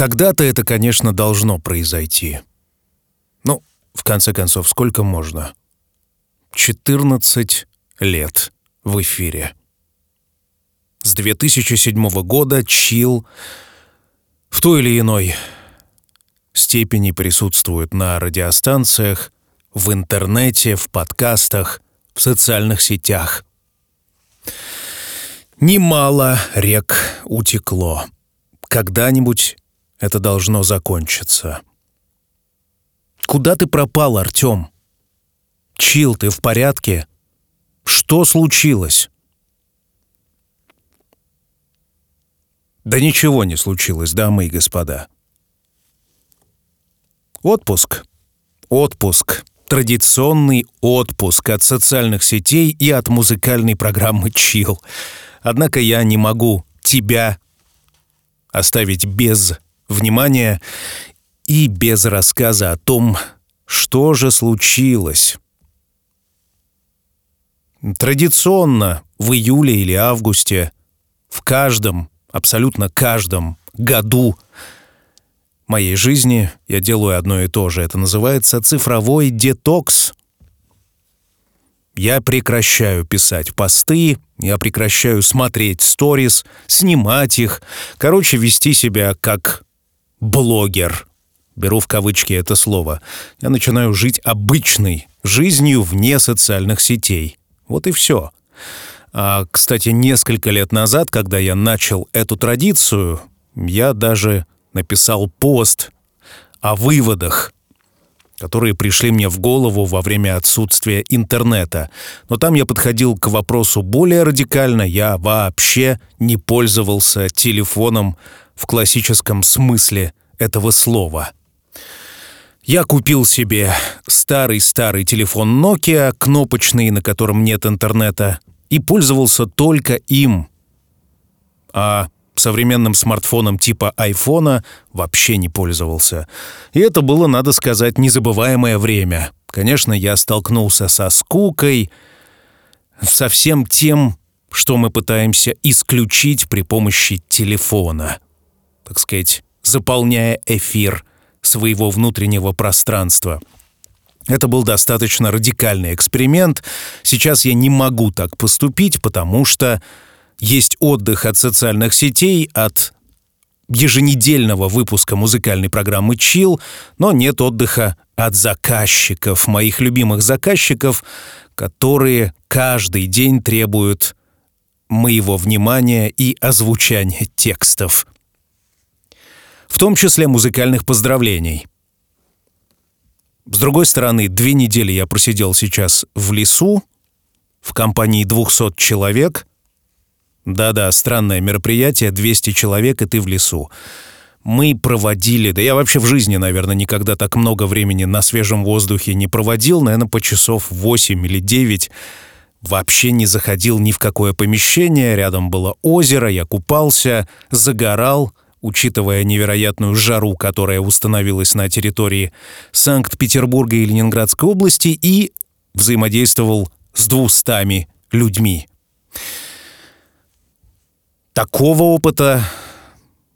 Когда-то это, конечно, должно произойти. Ну, в конце концов, сколько можно? 14 лет в эфире. С 2007 года Чил в той или иной степени присутствует на радиостанциях, в интернете, в подкастах, в социальных сетях. Немало рек утекло. Когда-нибудь это должно закончиться. Куда ты пропал, Артем? Чил, ты в порядке? Что случилось? Да ничего не случилось, дамы и господа. Отпуск. Отпуск. Традиционный отпуск от социальных сетей и от музыкальной программы «Чил». Однако я не могу тебя оставить без внимания и без рассказа о том, что же случилось. Традиционно в июле или августе в каждом, абсолютно каждом году моей жизни я делаю одно и то же. Это называется цифровой детокс. Я прекращаю писать посты, я прекращаю смотреть сторис, снимать их, короче, вести себя как блогер. Беру в кавычки это слово. Я начинаю жить обычной жизнью вне социальных сетей. Вот и все. А, кстати, несколько лет назад, когда я начал эту традицию, я даже написал пост о выводах которые пришли мне в голову во время отсутствия интернета. Но там я подходил к вопросу более радикально. Я вообще не пользовался телефоном в классическом смысле этого слова. Я купил себе старый-старый телефон Nokia, кнопочный, на котором нет интернета, и пользовался только им. А современным смартфоном типа айфона вообще не пользовался. И это было, надо сказать, незабываемое время. Конечно, я столкнулся со скукой, со всем тем, что мы пытаемся исключить при помощи телефона. Так сказать, заполняя эфир своего внутреннего пространства. Это был достаточно радикальный эксперимент. Сейчас я не могу так поступить, потому что есть отдых от социальных сетей, от еженедельного выпуска музыкальной программы «Чил», но нет отдыха от заказчиков, моих любимых заказчиков, которые каждый день требуют моего внимания и озвучания текстов. В том числе музыкальных поздравлений. С другой стороны, две недели я просидел сейчас в лесу, в компании 200 человек, да-да, странное мероприятие, 200 человек, и ты в лесу. Мы проводили, да я вообще в жизни, наверное, никогда так много времени на свежем воздухе не проводил, наверное, по часов 8 или 9. Вообще не заходил ни в какое помещение, рядом было озеро, я купался, загорал, учитывая невероятную жару, которая установилась на территории Санкт-Петербурга и Ленинградской области, и взаимодействовал с двустами людьми. Такого опыта,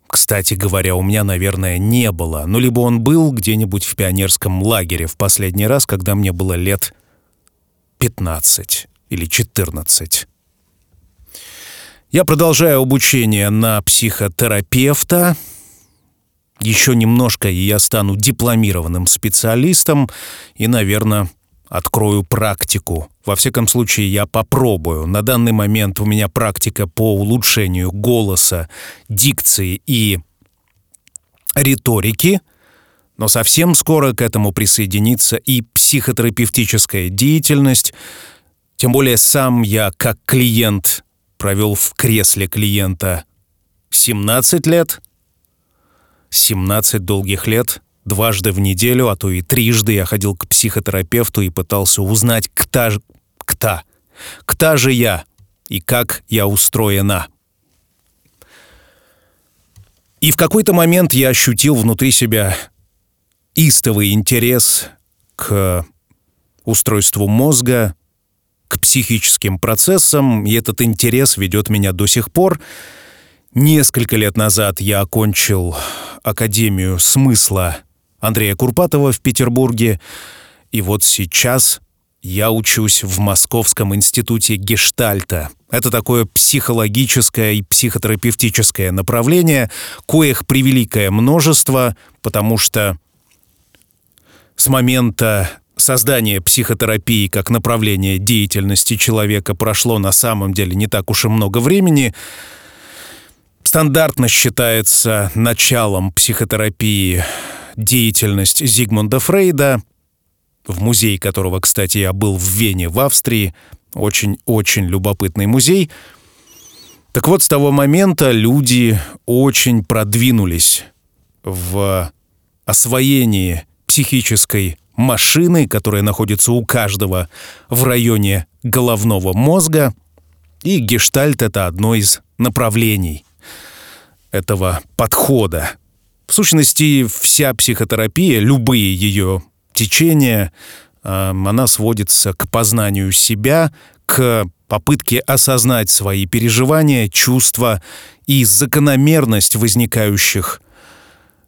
кстати говоря, у меня, наверное, не было. Ну, либо он был где-нибудь в пионерском лагере в последний раз, когда мне было лет 15 или 14. Я продолжаю обучение на психотерапевта. Еще немножко, и я стану дипломированным специалистом и, наверное, открою практику. Во всяком случае, я попробую. На данный момент у меня практика по улучшению голоса, дикции и риторики, но совсем скоро к этому присоединится и психотерапевтическая деятельность. Тем более сам я, как клиент, провел в кресле клиента 17 лет. 17 долгих лет Дважды в неделю, а то и трижды я ходил к психотерапевту и пытался узнать, кто, кто, кто же я и как я устроена. И в какой-то момент я ощутил внутри себя истовый интерес к устройству мозга, к психическим процессам, и этот интерес ведет меня до сих пор. Несколько лет назад я окончил Академию смысла Андрея Курпатова в Петербурге, и вот сейчас я учусь в Московском институте гештальта. Это такое психологическое и психотерапевтическое направление, коих превеликое множество, потому что с момента создания психотерапии как направления деятельности человека прошло на самом деле не так уж и много времени. Стандартно считается началом психотерапии деятельность Зигмунда Фрейда – в музей которого, кстати, я был в Вене, в Австрии. Очень-очень любопытный музей. Так вот, с того момента люди очень продвинулись в освоении психической машины, которая находится у каждого в районе головного мозга. И гештальт — это одно из направлений этого подхода. В сущности, вся психотерапия, любые ее течение, она сводится к познанию себя, к попытке осознать свои переживания, чувства и закономерность возникающих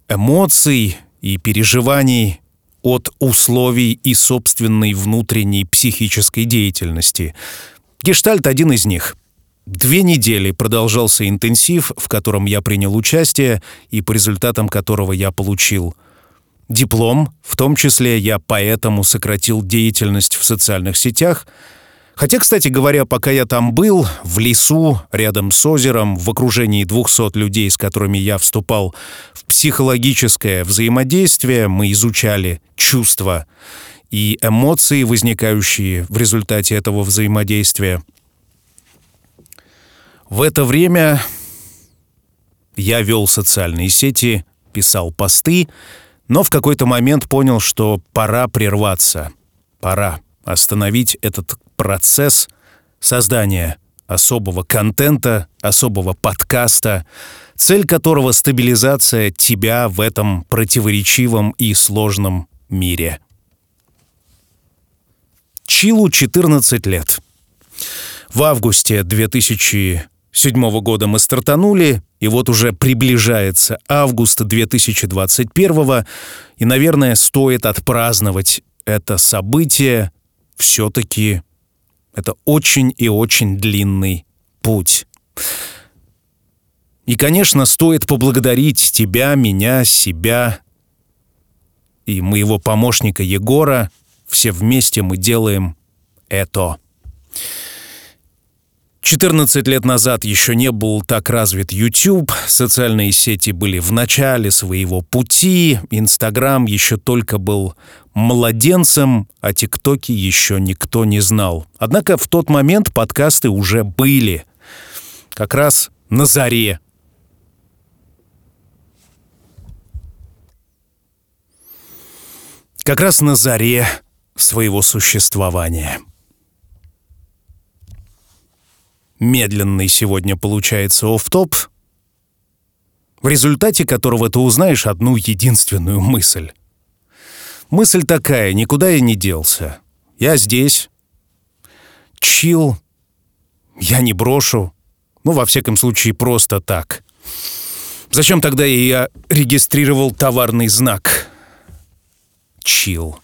эмоций и переживаний от условий и собственной внутренней психической деятельности. Гештальт один из них. Две недели продолжался интенсив, в котором я принял участие и по результатам которого я получил диплом, в том числе я поэтому сократил деятельность в социальных сетях. Хотя, кстати говоря, пока я там был, в лесу, рядом с озером, в окружении 200 людей, с которыми я вступал в психологическое взаимодействие, мы изучали чувства и эмоции, возникающие в результате этого взаимодействия. В это время я вел социальные сети, писал посты, но в какой-то момент понял, что пора прерваться. Пора остановить этот процесс создания особого контента, особого подкаста, цель которого — стабилизация тебя в этом противоречивом и сложном мире. Чилу 14 лет. В августе 2000 2007 года мы стартанули, и вот уже приближается август 2021, и, наверное, стоит отпраздновать это событие. Все-таки это очень и очень длинный путь. И, конечно, стоит поблагодарить тебя, меня, себя и моего помощника Егора. Все вместе мы делаем это. 14 лет назад еще не был так развит YouTube, социальные сети были в начале своего пути, Инстаграм еще только был младенцем, а ТикТоки еще никто не знал. Однако в тот момент подкасты уже были. Как раз на заре. Как раз на заре своего существования. Медленный сегодня получается оф-топ, в результате которого ты узнаешь одну единственную мысль. Мысль такая, никуда я не делся. Я здесь. Чил. Я не брошу. Ну, во всяком случае, просто так. Зачем тогда я регистрировал товарный знак? Чил.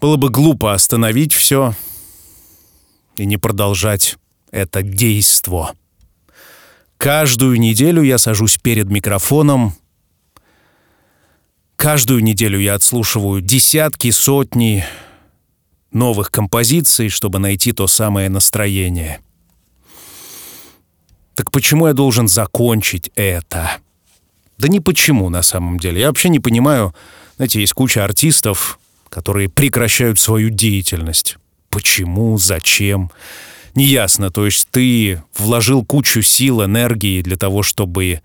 Было бы глупо остановить все, и не продолжать это действо. Каждую неделю я сажусь перед микрофоном. Каждую неделю я отслушиваю десятки, сотни новых композиций, чтобы найти то самое настроение. Так почему я должен закончить это? Да не почему на самом деле. Я вообще не понимаю, знаете, есть куча артистов, которые прекращают свою деятельность почему, зачем. Неясно, то есть ты вложил кучу сил, энергии для того, чтобы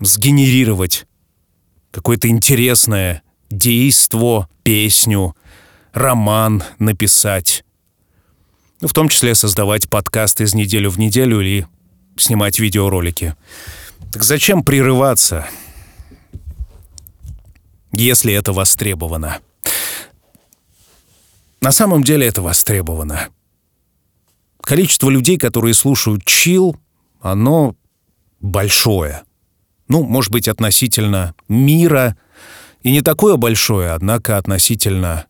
сгенерировать какое-то интересное действо, песню, роман написать. Ну, в том числе создавать подкаст из неделю в неделю или снимать видеоролики. Так зачем прерываться, если это востребовано? На самом деле это востребовано. Количество людей, которые слушают чил, оно большое. Ну, может быть, относительно мира, и не такое большое, однако относительно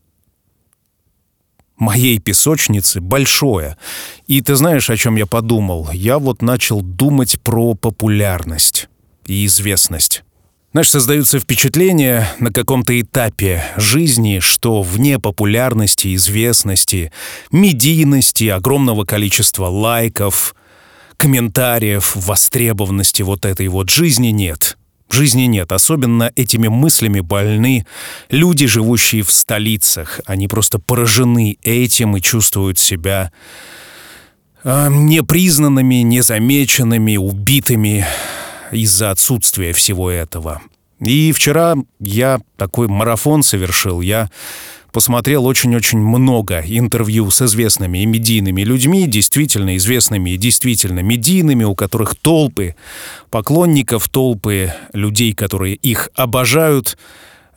моей песочницы большое. И ты знаешь, о чем я подумал? Я вот начал думать про популярность и известность. Знаешь, создаются впечатления на каком-то этапе жизни, что вне популярности, известности, медийности, огромного количества лайков, комментариев, востребованности вот этой вот жизни нет. Жизни нет. Особенно этими мыслями больны люди, живущие в столицах. Они просто поражены этим и чувствуют себя э, непризнанными, незамеченными, убитыми из-за отсутствия всего этого. И вчера я такой марафон совершил. Я посмотрел очень-очень много интервью с известными и медийными людьми, действительно известными и действительно медийными, у которых толпы поклонников, толпы людей, которые их обожают,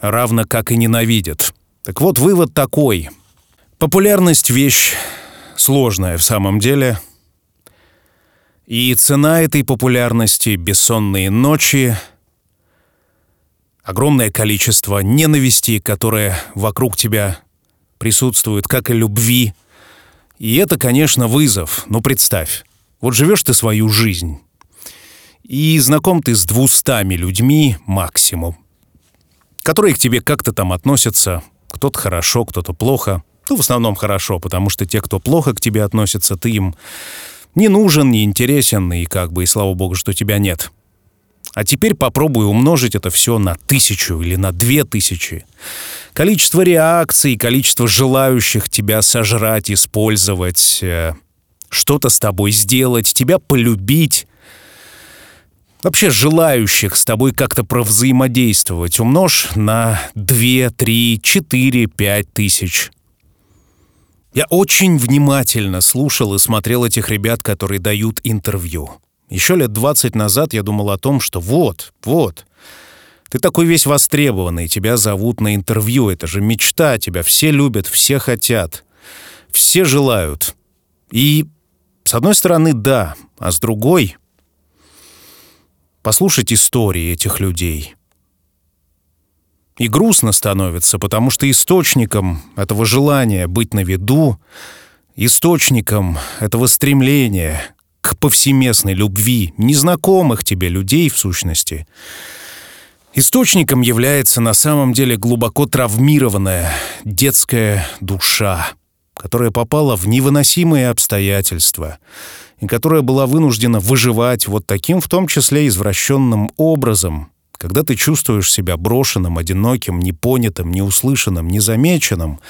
равно как и ненавидят. Так вот, вывод такой. Популярность — вещь сложная в самом деле. И цена этой популярности — бессонные ночи — огромное количество ненависти, которая вокруг тебя присутствует, как и любви. И это, конечно, вызов. Но представь, вот живешь ты свою жизнь, и знаком ты с двустами людьми максимум, которые к тебе как-то там относятся, кто-то хорошо, кто-то плохо. Ну, в основном хорошо, потому что те, кто плохо к тебе относятся, ты им не нужен, не интересен, и как бы, и слава богу, что тебя нет. А теперь попробуй умножить это все на тысячу или на две тысячи. Количество реакций, количество желающих тебя сожрать, использовать, э, что-то с тобой сделать, тебя полюбить. Вообще желающих с тобой как-то провзаимодействовать умножь на 2, 3, 4, 5 тысяч. Я очень внимательно слушал и смотрел этих ребят, которые дают интервью. Еще лет 20 назад я думал о том, что вот, вот, ты такой весь востребованный, тебя зовут на интервью, это же мечта, тебя все любят, все хотят, все желают. И с одной стороны, да, а с другой — послушать истории этих людей. И грустно становится, потому что источником этого желания быть на виду, источником этого стремления к повсеместной любви незнакомых тебе людей, в сущности, источником является на самом деле глубоко травмированная детская душа, которая попала в невыносимые обстоятельства и которая была вынуждена выживать вот таким, в том числе извращенным образом, когда ты чувствуешь себя брошенным, одиноким, непонятым, неуслышанным, незамеченным,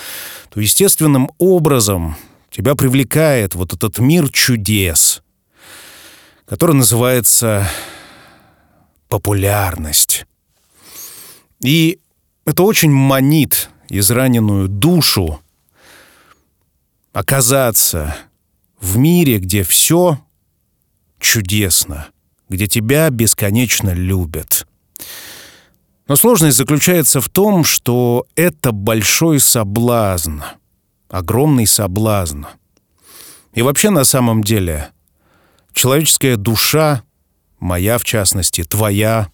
то естественным образом тебя привлекает вот этот мир чудес, который называется популярность. И это очень манит израненную душу оказаться в мире, где все чудесно, где тебя бесконечно любят. Но сложность заключается в том, что это большой соблазн, огромный соблазн. И вообще на самом деле человеческая душа, моя в частности, твоя,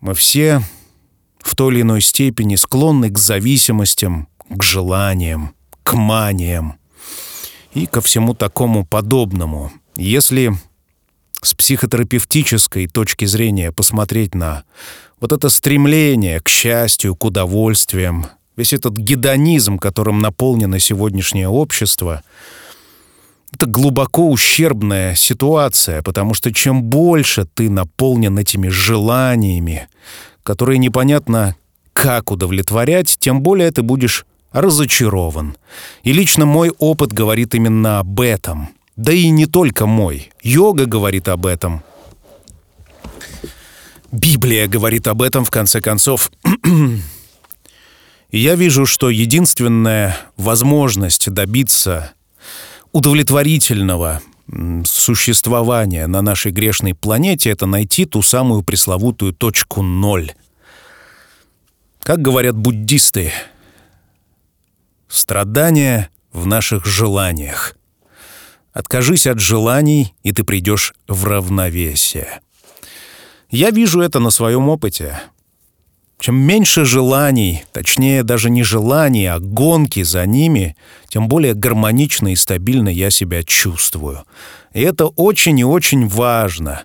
мы все в той или иной степени склонны к зависимостям, к желаниям, к маниям и ко всему такому подобному. Если с психотерапевтической точки зрения посмотреть на вот это стремление к счастью, к удовольствиям, весь этот гедонизм, которым наполнено сегодняшнее общество — это глубоко ущербная ситуация, потому что чем больше ты наполнен этими желаниями, которые непонятно как удовлетворять, тем более ты будешь разочарован. И лично мой опыт говорит именно об этом. Да и не только мой. Йога говорит об этом. Библия говорит об этом, в конце концов. Я вижу, что единственная возможность добиться удовлетворительного существования на нашей грешной планете — это найти ту самую пресловутую точку ноль. Как говорят буддисты, страдания в наших желаниях. Откажись от желаний, и ты придешь в равновесие. Я вижу это на своем опыте. Чем меньше желаний, точнее даже не желаний, а гонки за ними, тем более гармонично и стабильно я себя чувствую. И это очень и очень важно.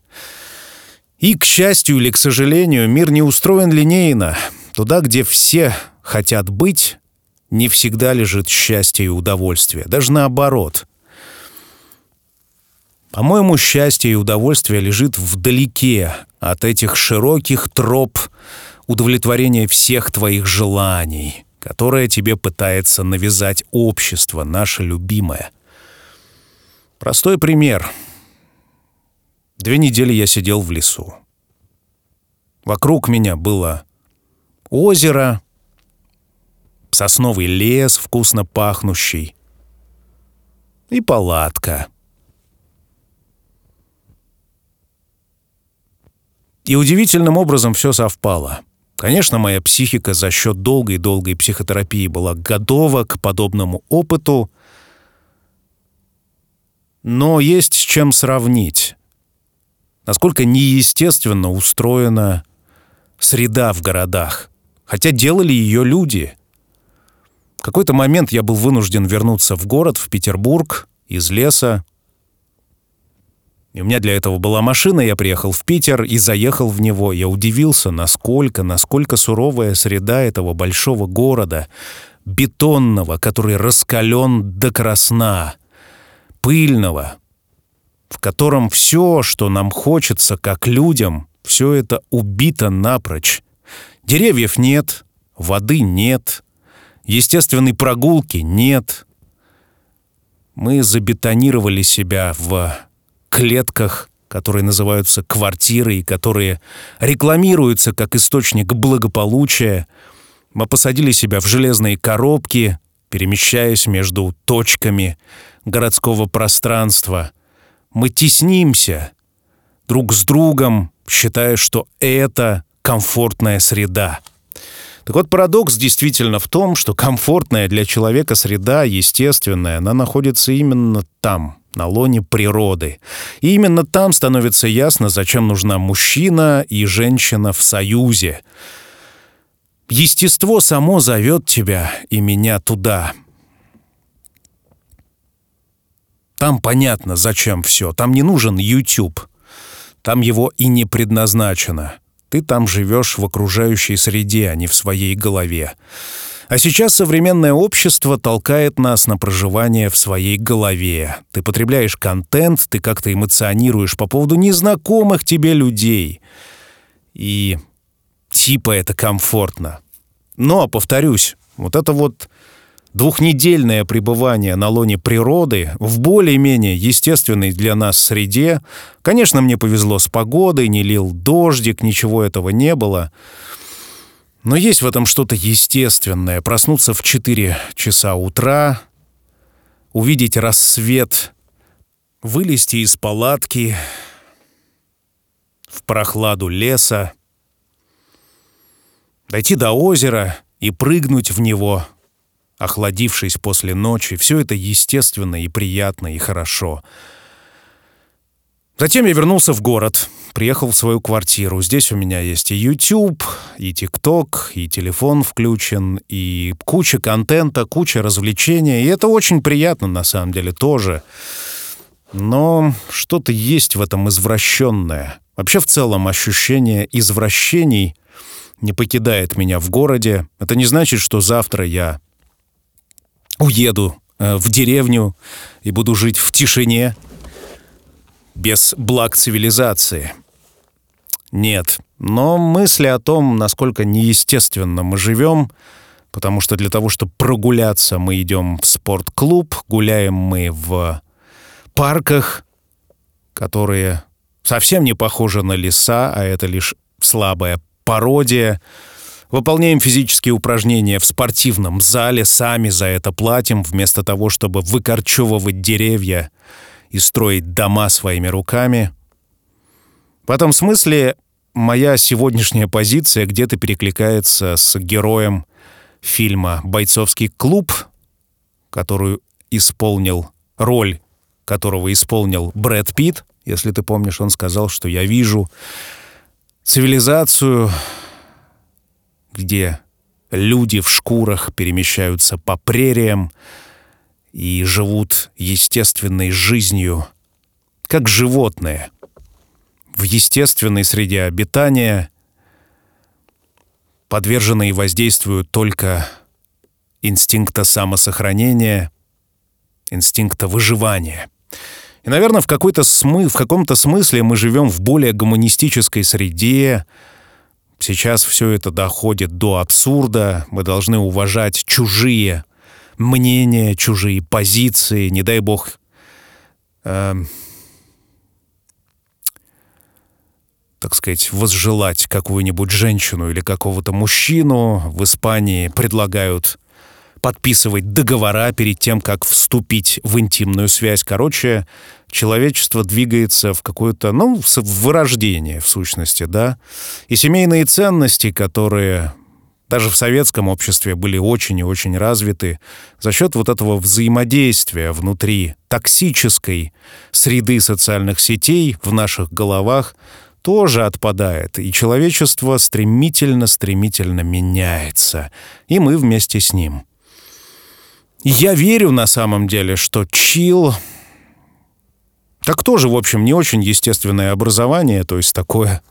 И, к счастью или к сожалению, мир не устроен линейно. Туда, где все хотят быть, не всегда лежит счастье и удовольствие. Даже наоборот. По-моему, счастье и удовольствие лежит вдалеке от этих широких троп, удовлетворение всех твоих желаний, которое тебе пытается навязать общество, наше любимое. Простой пример. Две недели я сидел в лесу. Вокруг меня было озеро, сосновый лес, вкусно пахнущий, и палатка. И удивительным образом все совпало — Конечно, моя психика за счет долгой-долгой психотерапии была готова к подобному опыту, но есть с чем сравнить. Насколько неестественно устроена среда в городах, хотя делали ее люди. В какой-то момент я был вынужден вернуться в город, в Петербург, из леса, и у меня для этого была машина, я приехал в Питер и заехал в него. Я удивился, насколько, насколько суровая среда этого большого города, бетонного, который раскален до красна, пыльного, в котором все, что нам хочется, как людям, все это убито напрочь. Деревьев нет, воды нет, естественной прогулки нет. Мы забетонировали себя в клетках, которые называются квартирой, которые рекламируются как источник благополучия. Мы посадили себя в железные коробки, перемещаясь между точками городского пространства. Мы теснимся друг с другом, считая, что это комфортная среда. Так вот, парадокс действительно в том, что комфортная для человека среда, естественная, она находится именно там, на лоне природы. И именно там становится ясно, зачем нужна мужчина и женщина в союзе. Естество само зовет тебя и меня туда. Там понятно, зачем все. Там не нужен YouTube. Там его и не предназначено. Ты там живешь в окружающей среде, а не в своей голове. А сейчас современное общество толкает нас на проживание в своей голове. Ты потребляешь контент, ты как-то эмоционируешь по поводу незнакомых тебе людей. И типа это комфортно. Но, повторюсь, вот это вот двухнедельное пребывание на лоне природы в более-менее естественной для нас среде. Конечно, мне повезло с погодой, не лил дождик, ничего этого не было — но есть в этом что-то естественное. Проснуться в 4 часа утра, увидеть рассвет, вылезти из палатки в прохладу леса, дойти до озера и прыгнуть в него, охладившись после ночи. Все это естественно и приятно и хорошо. Затем я вернулся в город — приехал в свою квартиру. Здесь у меня есть и YouTube, и TikTok, и телефон включен, и куча контента, куча развлечений. И это очень приятно, на самом деле, тоже. Но что-то есть в этом извращенное. Вообще, в целом, ощущение извращений не покидает меня в городе. Это не значит, что завтра я уеду э, в деревню и буду жить в тишине, без благ цивилизации. Нет. Но мысли о том, насколько неестественно мы живем, потому что для того, чтобы прогуляться, мы идем в спортклуб, гуляем мы в парках, которые совсем не похожи на леса, а это лишь слабая пародия. Выполняем физические упражнения в спортивном зале, сами за это платим, вместо того, чтобы выкорчевывать деревья и строить дома своими руками. В этом смысле моя сегодняшняя позиция где-то перекликается с героем фильма «Бойцовский клуб», которую исполнил роль которого исполнил Брэд Питт. Если ты помнишь, он сказал, что я вижу цивилизацию, где люди в шкурах перемещаются по прериям и живут естественной жизнью, как животные. В естественной среде обитания подверженные воздействию только инстинкта самосохранения, инстинкта выживания. И, наверное, в, какой-то смы... в каком-то смысле мы живем в более гуманистической среде. Сейчас все это доходит до абсурда. Мы должны уважать чужие мнения, чужие позиции. Не дай бог... Э, так сказать, возжелать какую-нибудь женщину или какого-то мужчину. В Испании предлагают подписывать договора перед тем, как вступить в интимную связь. Короче, человечество двигается в какое-то, ну, в вырождение, в сущности, да. И семейные ценности, которые даже в советском обществе были очень и очень развиты за счет вот этого взаимодействия внутри токсической среды социальных сетей в наших головах тоже отпадает, и человечество стремительно-стремительно меняется, и мы вместе с ним. Я верю на самом деле, что чил... Так тоже, в общем, не очень естественное образование, то есть такое,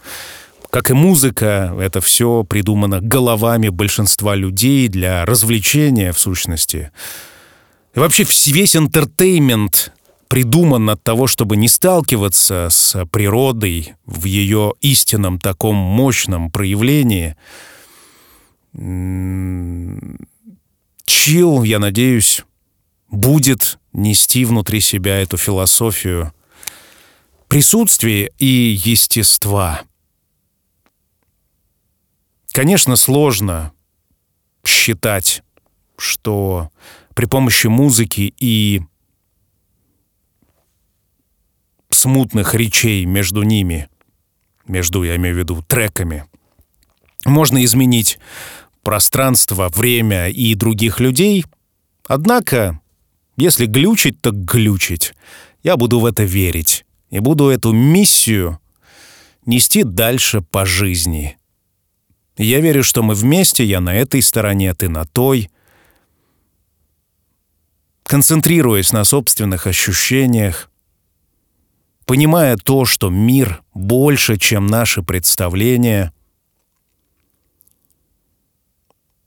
как и музыка, это все придумано головами большинства людей для развлечения, в сущности. И вообще весь интертеймент придуман от того, чтобы не сталкиваться с природой в ее истинном таком мощном проявлении чил, я надеюсь, будет нести внутри себя эту философию присутствия и естества. Конечно, сложно считать, что при помощи музыки и смутных речей между ними, между, я имею в виду, треками, можно изменить пространство, время и других людей. Однако, если глючить, то глючить. Я буду в это верить и буду эту миссию нести дальше по жизни. Я верю, что мы вместе, я на этой стороне, ты на той. Концентрируясь на собственных ощущениях, понимая то, что мир больше, чем наши представления —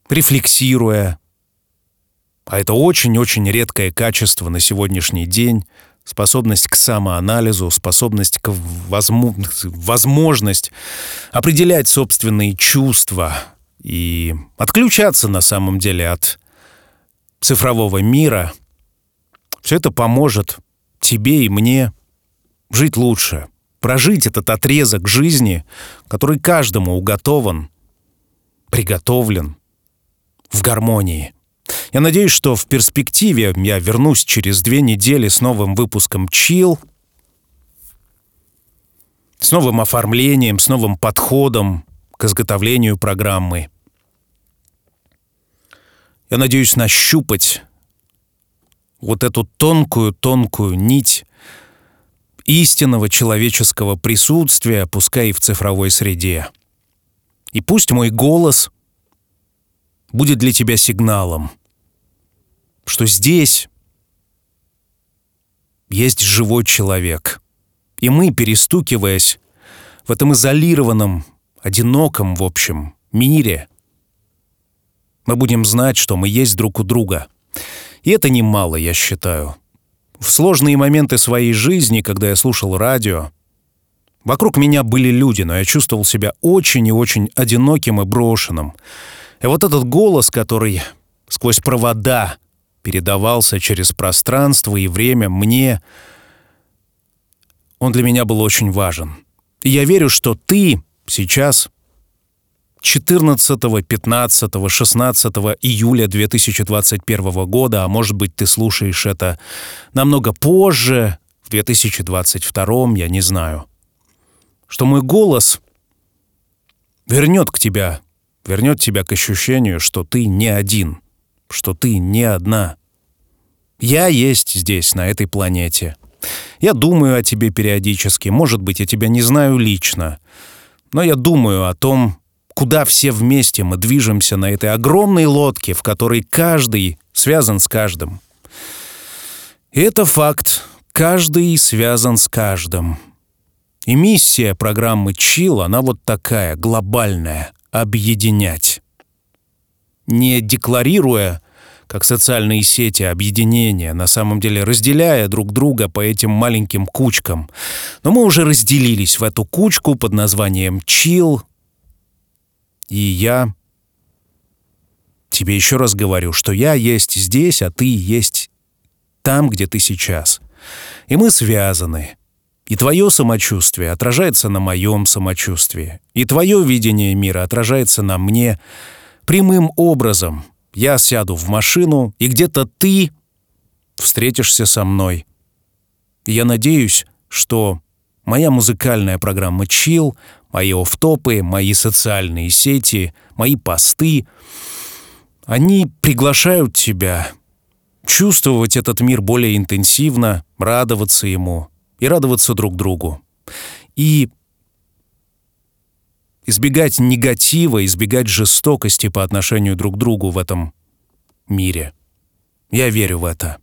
рефлексируя. А это очень-очень редкое качество на сегодняшний день, способность к самоанализу, способность к возможность определять собственные чувства и отключаться на самом деле от цифрового мира. Все это поможет тебе и мне жить лучше, прожить этот отрезок жизни, который каждому уготован, приготовлен в гармонии. Я надеюсь, что в перспективе я вернусь через две недели с новым выпуском «Чил», с новым оформлением, с новым подходом к изготовлению программы. Я надеюсь нащупать вот эту тонкую-тонкую нить истинного человеческого присутствия, пускай и в цифровой среде. И пусть мой голос будет для тебя сигналом, что здесь есть живой человек. И мы, перестукиваясь в этом изолированном, одиноком, в общем, мире, мы будем знать, что мы есть друг у друга. И это немало, я считаю. В сложные моменты своей жизни, когда я слушал радио, вокруг меня были люди, но я чувствовал себя очень и очень одиноким и брошенным. И вот этот голос, который сквозь провода передавался через пространство и время мне, он для меня был очень важен. И я верю, что ты сейчас 14, 15, 16 июля 2021 года, а может быть, ты слушаешь это намного позже, в 2022, я не знаю, что мой голос вернет к тебя вернет тебя к ощущению, что ты не один, что ты не одна. Я есть здесь, на этой планете. Я думаю о тебе периодически, может быть, я тебя не знаю лично, но я думаю о том, куда все вместе мы движемся на этой огромной лодке, в которой каждый связан с каждым. И это факт. Каждый связан с каждым. И миссия программы Chill, она вот такая, глобальная — объединять. Не декларируя, как социальные сети, объединения, на самом деле разделяя друг друга по этим маленьким кучкам. Но мы уже разделились в эту кучку под названием Chill, и я тебе еще раз говорю, что я есть здесь, а ты есть там, где ты сейчас. И мы связаны. И твое самочувствие отражается на моем самочувствии. И твое видение мира отражается на мне прямым образом. Я сяду в машину, и где-то ты встретишься со мной. И я надеюсь, что моя музыкальная программа «Chill», мои офтопы, мои социальные сети, мои посты, они приглашают тебя чувствовать этот мир более интенсивно, радоваться ему и радоваться друг другу. И избегать негатива, избегать жестокости по отношению друг к другу в этом мире. Я верю в это.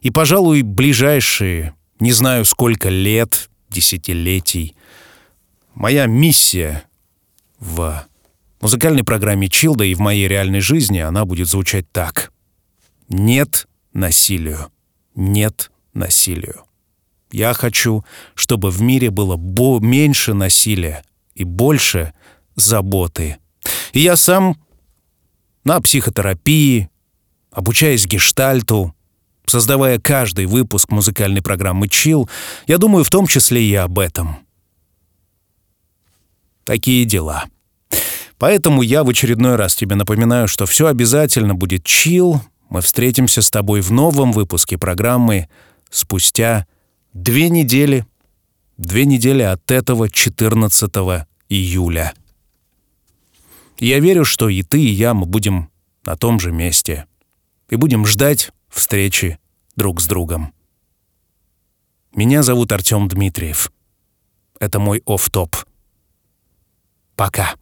И, пожалуй, ближайшие, не знаю сколько лет, десятилетий, моя миссия в музыкальной программе Чилда и в моей реальной жизни, она будет звучать так. Нет насилию. Нет насилию. Я хочу, чтобы в мире было меньше насилия и больше заботы. И я сам на психотерапии, обучаясь гештальту, создавая каждый выпуск музыкальной программы «Чил», я думаю в том числе и об этом. Такие дела. Поэтому я в очередной раз тебе напоминаю, что все обязательно будет чил. Мы встретимся с тобой в новом выпуске программы спустя две недели. Две недели от этого 14 июля. Я верю, что и ты, и я мы будем на том же месте. И будем ждать встречи друг с другом. Меня зовут Артем Дмитриев. Это мой оф-топ. Пока.